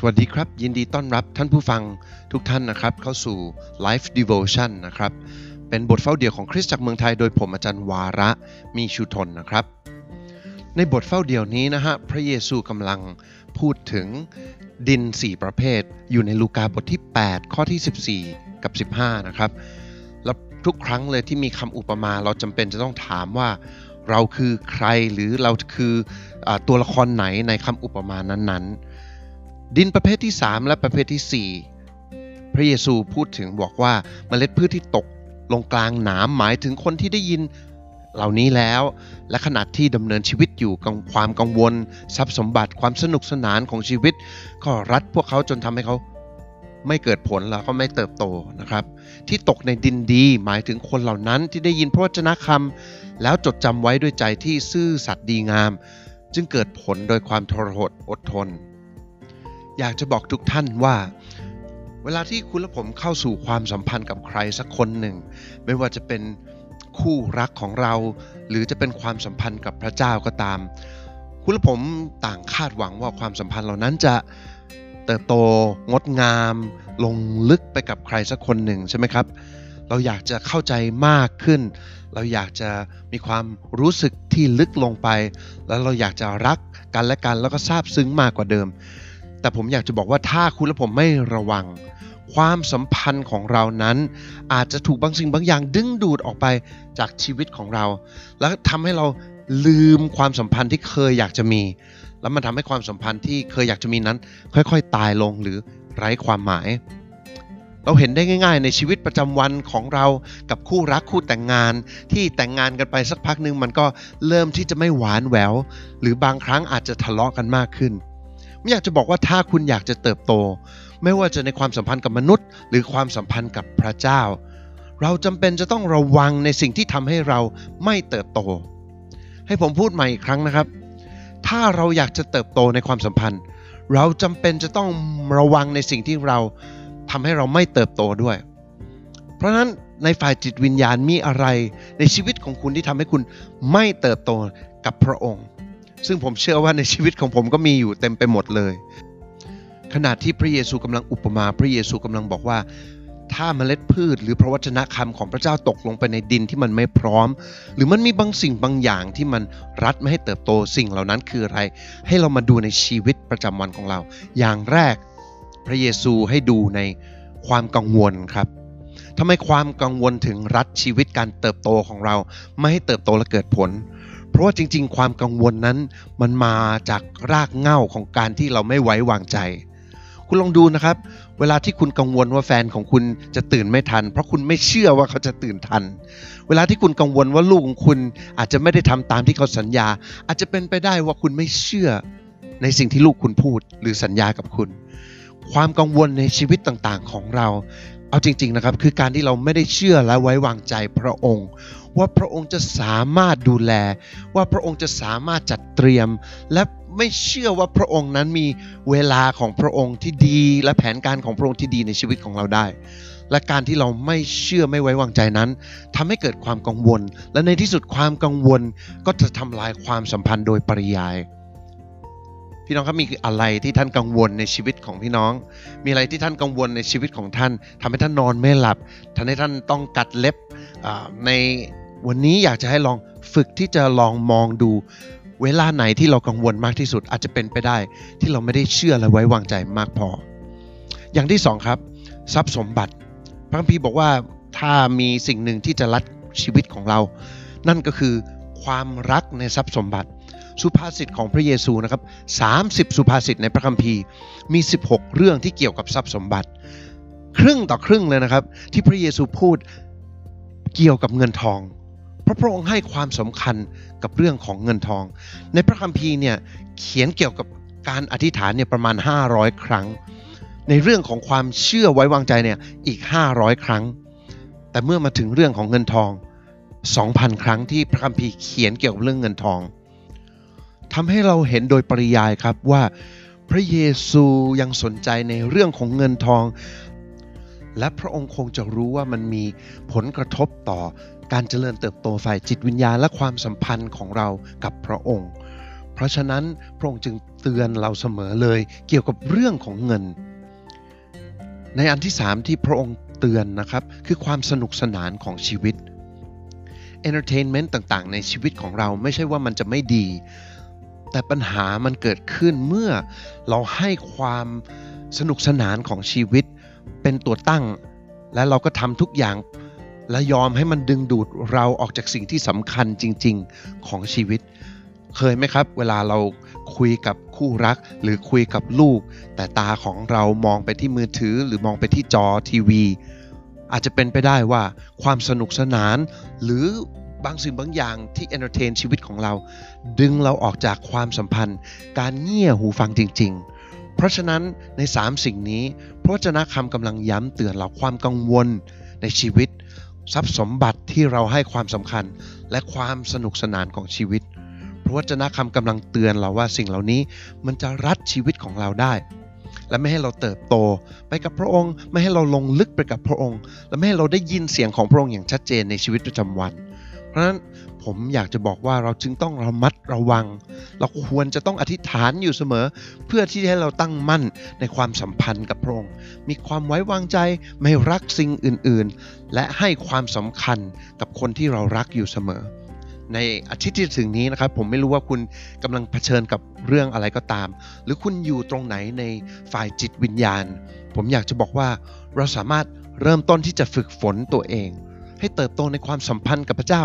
สวัสดีครับ ยินดีต้อนรับท่านผู้ฟังทุกท่านนะครับ เข้าสู่ Life Devotion นะครับ เป็นบทเฝ้าเดี่ยวของคริสตจักรเมืองไทยโดยผมอาจารย์วาระมีชูทนนะครับ ในบทเฝ้าเดี่ยวนี้นะฮะพระเยซูกำลังพูดถึงดิน 4 ประเภท อยู่ในลูกาบทที่ 8 ข้อที่ 14 กับ 15 นะครับ แล้วทุกครั้งเลยที่มีคำอุปมาเราจำเป็นจะต้องถามว่าเราคือใครหรือเราคืออตัวละครไหนในคำอุปมานั้นๆ ดินประเภทที่ 3 และประเภทที่ 4 พระเยซูพูดถึงบอกว่าเมล็ดพืชที่ตกลงกลางหนามหมายถึงคนที่ได้ยินเหล่านี้แล้ว และขณะที่ดำเนินชีวิตอยู่กับความกังวล ทรัพย์สมบัติความสนุกสนานของชีวิต ก็รัดพวกเขาจนทำให้เขาไม่เกิดผลแล้วก็ไม่เติบโตนะครับ ที่ตกในดินดีหมายถึงคนเหล่านั้นที่ได้ยินพระวจนะคำแล้วจดจำไว้ด้วยใจที่ซื่อสัตย์ดีงาม จึงเกิดผลโดยความทรหดอดทน อยากจะบอกทุกท่านว่า เวลาที่คุณและผมเข้าสู่ความสัมพันธ์กับใครสักคนหนึ่ง ไม่ว่าจะเป็นคู่รักของเรา หรือจะเป็นความสัมพันธ์กับพระเจ้าก็ตาม คุณและผมต่างคาดหวังว่าความสัมพันธ์เหล่านั้นจะเติบโตงดงาม ลงลึกไปกับใครสักคนหนึ่งใช่ไหมครับ เราอยากจะเข้าใจมากขึ้น เราอยากจะมีความรู้สึกที่ลึกลงไป แล้วเราอยากจะรักกันและกันแล้วก็ซาบซึ้งมากกว่าเดิม แต่ผมอยากจะบอกว่าถ้าคุณและผมไม่ระวัง ความสัมพันธ์ของเรานั้น อาจจะถูกบางสิ่งบางอย่างดึงดูดออกไปจากชีวิตของเรา แล้วทำให้เราลืมความสัมพันธ์ที่เคยอยากจะมี แล้วมันทำให้ความสัมพันธ์ที่เคยอยากจะมีนั้น ค่อยๆ ตายลงหรือไร้ความหมาย เราเห็นได้ง่าย ๆ ในชีวิตประจำวันของเรากับคู่รักคู่แต่งงาน ที่แต่งงานกันไปสักพักหนึ่งมันก็เริ่มที่จะไม่หวานแหวว หรือบางครั้งอาจจะทะเลาะกันมากขึ้น ไม่อยากจะบอกว่าถ้าคุณอยากจะเติบโต ไม่ว่าจะในความสัมพันธ์กับมนุษย์ หรือความสัมพันธ์กับพระเจ้า เราจำเป็นจะต้องระวังในสิ่งที่ทำให้เราไม่เติบโต ให้ผมพูดใหม่อีกครั้งนะครับ ถ้าเราอยากจะเติบโตในความสัมพันธ์ เราจำเป็นจะต้องระวังในสิ่งที่เราทำให้เราไม่เติบโตด้วย เพราะฉะนั้นในฝ่ายจิตวิญญาณมีอะไรในชีวิตของคุณที่ทำให้คุณไม่เติบโตกับพระองค์ ซึ่งผมเชื่อว่าในชีวิตของผมก็มีอยู่เต็มไปหมดเลย ขณะที่พระเยซูกำลังอุปมาพระเยซูกำลังบอกว่า ถ้าเมล็ดพืช หรือพระวจนะคำของพระเจ้าตกลงไปในดินที่มันไม่พร้อม หรือมันมีบางสิ่งบางอย่างที่มันรัดไม่ให้เติบโตสิ่งเหล่านั้นคืออะไร ให้เรามาดูในชีวิตประจำวันของเรา อย่างแรกพระเยซูให้ดูในความกังวลครับทำไมความกังวลถึงรัดชีวิตการเติบโตของเรา ไม่ให้เติบโตและเกิดผล ราะว่าจริง ๆ ความกังวลนั้น มันมาจากรากเหง้าของการที่เราไม่ไว้วางใจ คุณลองดูนะครับ เวลาที่คุณกังวลว่าแฟนของคุณจะตื่นไม่ทัน เพราะคุณไม่เชื่อว่าเขาจะตื่นทัน เวลาที่คุณกังวลว่าลูกของคุณอาจจะไม่ได้ทำตามที่เขาสัญญา อาจจะเป็นไปได้ว่าคุณไม่เชื่อในสิ่งที่ลูกคุณพูดหรือสัญญากับคุณ ความกังวลในชีวิตต่างๆของเรา เอาจริง ๆนะครับ คือการที่เราไม่ได้เชื่อและไว้วางใจพระองค์ ว่าพระองค์จะสามารถดูแล ว่าพระองค์จะสามารถจัดเตรียม และไม่เชื่อว่าพระองค์นั้นมีเวลาของพระองค์ที่ดี และแผนการของพระองค์ที่ดีในชีวิตของเราได้ และการที่เราไม่เชื่อไม่ไว้วางใจนั้นทำให้เกิดความกังวล และในที่สุดความกังวลก็จะทำลายความสัมพันธ์โดยปริยาย พี่น้องครับมีอะไรที่ท่านกังวลในชีวิตของพี่น้อง มีอะไรที่ท่านกังวลในชีวิตของท่านทำให้ท่านนอนไม่หลับทำให้ท่านต้องกัดเล็บในวันนี้อยากจะให้ลองฝึกที่จะลองมองดู เวลาไหนที่เรากังวลมากที่สุดอาจจะเป็นไปได้ ที่เราไม่ได้เชื่อและไว้วางใจมากพอ อย่างที่สองครับ ทรัพย์สมบัติ พระคัมภีร์บอกว่าถ้ามีสิ่งหนึ่งที่จะรัดชีวิตของเรา นั่นก็คือความรักในทรัพย์สมบัติ สุภาษิตของพระเยซูนะครับ30 สุภาษิตในพระคัมภีร์มี 16 เรื่องที่เกี่ยวกับทรัพย์สมบัติ ครึ่งต่อครึ่งเลยนะครับ ที่พระเยซูพูดเกี่ยวกับเงินทอง พระพระองค์ให้ความสำคัญกับเรื่องของเงินทอง ในพระคัมภีร์เนี่ยเขียนเกี่ยวกับการอธิษฐานเนี่ยประมาณ 500 ครั้ง ในเรื่องของความเชื่อไว้วางใจเนี่ยอีก 500 ครั้ง แต่เมื่อมาถึงเรื่องของเงินทอง 2,000 ครั้งที่พระคัมภีร์เขียนเกี่ยวกับเรื่องเงินทอง ทำให้เราเห็นโดยปริยายครับว่า พระเยซูยังสนใจในเรื่องของเงินทอง และพระองค์คงจะรู้ว่ามันมีผลกระทบต่อการเจริญเติบโตฝ่ายจิตวิญญาณและความสัมพันธ์ของเรากับพระองค์ เพราะฉะนั้นพระองค์จึงเตือนเราเสมอเลยเกี่ยวกับเรื่องของเงิน ในอันที่ 3 ที่พระองค์เตือนนะครับ คือความสนุกสนานของชีวิต entertainment ต่างๆ ในชีวิตของเราไม่ใช่ว่ามันจะไม่ดี แต่ปัญหามันเกิดขึ้นเมื่อเราให้ความสนุกสนานของชีวิตเป็นตัวตั้ง และเราก็ทำทุกอย่าง และยอมให้มันดึงดูดเราออกจากสิ่งที่สำคัญจริง ๆของชีวิต เคยไหมครับ เวลาเราคุยกับคู่รักหรือคุยกับลูก แต่ตาของเรามองไปที่มือถือหรือมองไปที่จอทีวี อาจจะเป็นไปได้ว่าความสนุกสนาน หรือ บางสิ่งบางอย่างที่ entertain ชีวิตของเรา ดึงเราออกจากความสัมพันธ์ การเงี่ยหูฟังจริง ๆ เพราะฉะนั้นใน 3 สิ่งนี้ พระวจนะคำกำลังย้ำเตือนเราความกังวลในชีวิต ทรัพย์สมบัติที่เราให้ความสำคัญ และความสนุกสนานของชีวิต พระวจนะคำกำลังเตือนเราว่าสิ่งเหล่านี้มันจะรัดชีวิตของเราได้และไม่ให้เราเติบโตไปกับพระองค์ ไม่ให้เราลงลึกไปกับพระองค์ และไม่ให้เราได้ยินเสียงของพระองค์อย่างชัดเจนในชีวิตประจำวัน ราะฉะนั้นผมอยากจะบอกว่าเราจึงต้องระมัดระวัง เราควรจะต้องอธิษฐานอยู่เสมอ เพื่อที่ให้เราตั้งมั่นในความสัมพันธ์กับพระองค์ มีความไว้วางใจไม่รักสิ่งอื่นๆ และให้ความสำคัญกับคนที่เรารักอยู่เสมอ ในอาทิตย์ที่ถึงนี้นะครับ ผมไม่รู้ว่าคุณกำลังเผชิญกับเรื่องอะไรก็ตาม หรือคุณอยู่ตรงไหนในฝ่ายจิตวิญญาณ ผมอยากจะบอกว่าเราสามารถเริ่มต้นที่จะฝึกฝนตัวเอง ให้เติบโตในความสัมพันธ์กับพระเจ้า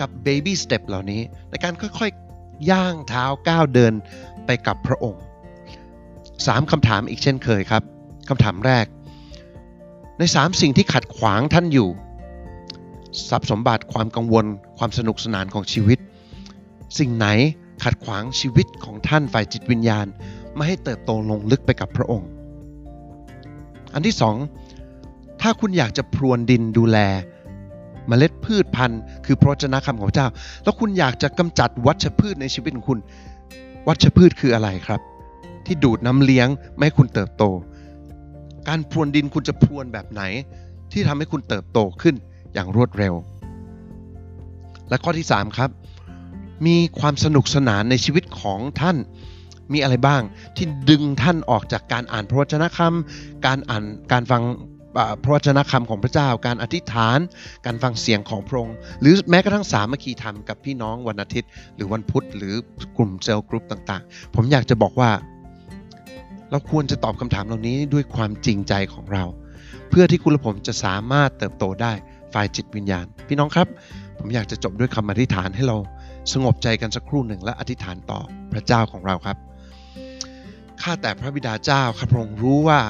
กับ baby step เหล่านี้ ในการค่อยๆย่างเท้าก้าวเดินไปกับพระองค์ 3คำถามอีกเช่นเคยครับคำถามแรก ใน 3 สิ่งที่ขัดขวางท่านอยู่ทรัพย์สมบัติความกังวล ความสนุกสนานของชีวิต สิ่งไหนขัดขวางชีวิตของท่านฝ่ายจิตวิญญาณ ไม่ให้เติบโตลงลึกไปกับพระองค์ อันที่สองถ้าคุณอยากจะพรวนดินดูแล มเมล็ดพืชพันธุ์ คือพระวจนะคำของพระเจ้า แล้วคุณอยากจะกำจัดวัชพืชในชีวิตของคุณ วัชพืชคืออะไรครับ ที่ดูดน้ำเลี้ยงไม่ให้คุณเติบโต การพรวนดินคุณจะพรวนแบบไหน ที่ทำให้คุณเติบโตขึ้นอย่างรวดเร็ว และข้อที่ 3 ครับ มีความสนุกสนานในชีวิตของท่านมีอะไรบ้างที่ดึงท่านออกจากการอ่านพระวจนะคำการอ่านการฟัง พระวจนะคำของพระเจ้า การอธิษฐาน การฟังเสียงของพระองค์ หรือแม้กระทั่งสามัคคีธรรมกับพี่น้องวันอาทิตย์ หรือวันพุธหรือกลุ่มเซลล์กรุ๊ปต่างๆ ผมอยากจะบอกว่า เราควรจะตอบคำถามเหล่านี้ด้วยความจริงใจของเรา เพื่อที่คุณและผมจะสามารถเติบโตได้ฝ่ายจิตวิญญาณ พี่น้องครับ ผมอยากจะจบด้วยคำอธิษฐานให้เราสงบใจกันสักครู่หนึ่งและอธิษฐานต่อพระเจ้าของเราครับข้าแต่พระบิดาเจ้าข้าพระองค์รู้ว่า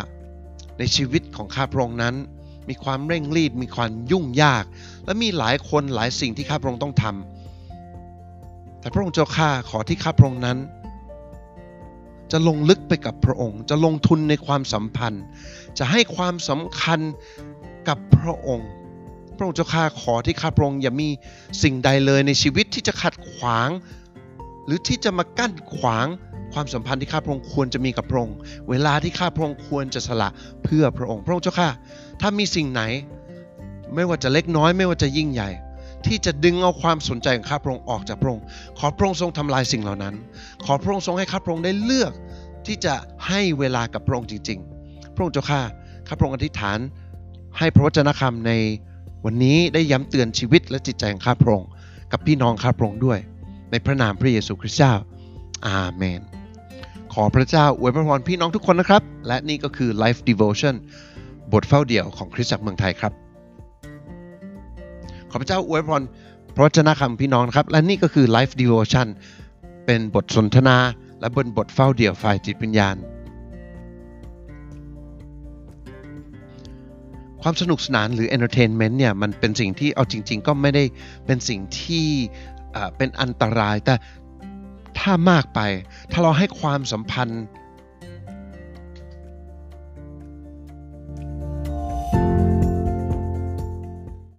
ในชีวิตของข้าพระองค์นั้น มีความเร่งรีบมีความยุ่งยาก และมีหลายคนหลายสิ่งที่ข้าพระองค์ต้องทำแต่พระองค์เจ้าข้าขอที่ข้าพระองค์นั้น จะลงลึกไปกับพระองค์ จะลงทุนในความสัมพันธ์ จะให้ความสำคัญกับพระองค์ พระองค์เจ้าข้าขอที่ข้าพระองค์อย่ามีสิ่งใดเลยในชีวิตที่จะขัดขวาง หรือที่จะมากั้นขวาง ความสัมพันธ์ที่ข้าพระองค์ควรจะมีกับพระองค์ เวลาที่ข้าพระองค์ควรจะสละเพื่อพระองค์ พระองค์เจ้าข้าถ้ามีสิ่งไหน ไม่ว่าจะเล็กน้อย ไม่ว่าจะยิ่งใหญ่ ที่จะดึงเอาความสนใจของข้าพระองค์ออกจากพระองค์ ขอพระองค์ทรงทำลายสิ่งเหล่านั้น ขอพระองค์ทรงให้ข้าพระองค์ได้เลือกที่จะให้เวลากับพระองค์จริง ๆ พระองค์เจ้าข้าข้าพระองค์อธิษฐานให้พระวจนะคำในวันนี้ได้ย้ำเตือนชีวิตและจิตใจของข้าพระองค์กับพี่น้องข้าพระองค์ด้วย ในพระนามพระเยซูคริสต์เจ้าอาเมน ขอพระเจ้าอวยพรพี่น้องทุกคนนะครับ และนี่ก็คือ Life Devotion บทเฝ้าเดี่ยวของคริสตจักรเมืองไทยครับ ขอพระเจ้าอวยพรพระวจนะคำพี่น้องครับ และนี่ก็คือ Life Devotion เป็นบทสนทนา และบนบทเฝ้าเดี่ยวฝ่ายจิตวิญญาณ ความสนุกสนานหรือ entertainment เนี่ยมันเป็นสิ่งที่เอาจริง ๆ ก็ไม่ได้เป็นสิ่งที่เป็นอันตรายแต่ ถ้ามากไป ถ้าเราให้ความสัมพันธ์